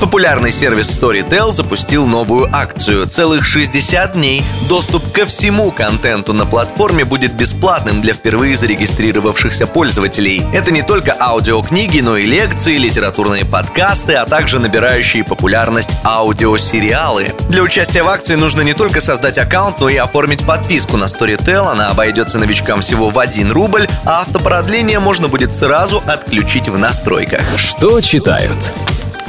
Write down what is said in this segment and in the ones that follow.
Популярный сервис Storytel запустил новую акцию. Целых 60 дней доступ ко всему контенту на платформе будет бесплатным для впервые зарегистрировавшихся пользователей. Это не только аудиокниги, но и лекции, литературные подкасты, а также набирающие популярность аудиосериалы. Для участия в акции нужно не только создать аккаунт, но и оформить подписку на Storytel. Она обойдется новичкам всего в 1 рубль, а автопродление можно будет сразу отключить в настройках. Что читают?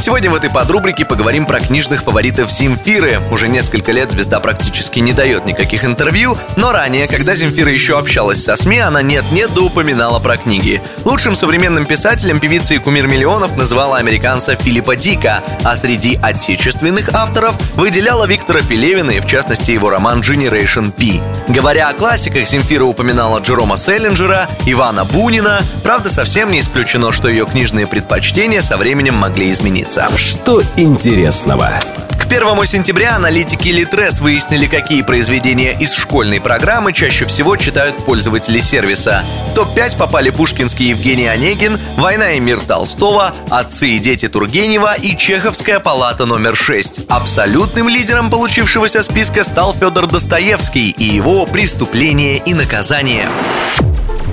Сегодня в этой подрубрике поговорим про книжных фаворитов Земфиры. Уже несколько лет звезда практически не дает никаких интервью, но ранее, когда Земфира еще общалась со СМИ, она нет-нет да упоминала про книги. Лучшим современным писателем певица и кумир миллионов называла американца Филиппа Дика, а среди отечественных авторов выделяла Виктора Пелевина и, в частности, его роман Generation P. Говоря о классиках, Земфира упоминала Джерома Селлинджера, Ивана Бунина. Правда, совсем не исключено, что ее книжные предпочтения со временем могли измениться страница. Что интересного? К первому сентября аналитики Литрес выяснили, какие произведения из школьной программы чаще всего читают пользователи сервиса. В топ-5 попали Пушкинский Евгений Онегин, «Война и мир» Толстого, «Отцы и дети» Тургенева и «Чеховская палата номер 6». Абсолютным лидером получившегося списка стал Федор Достоевский и его «Преступление и наказание».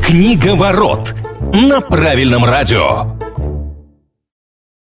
Книга ворот на правильном радио.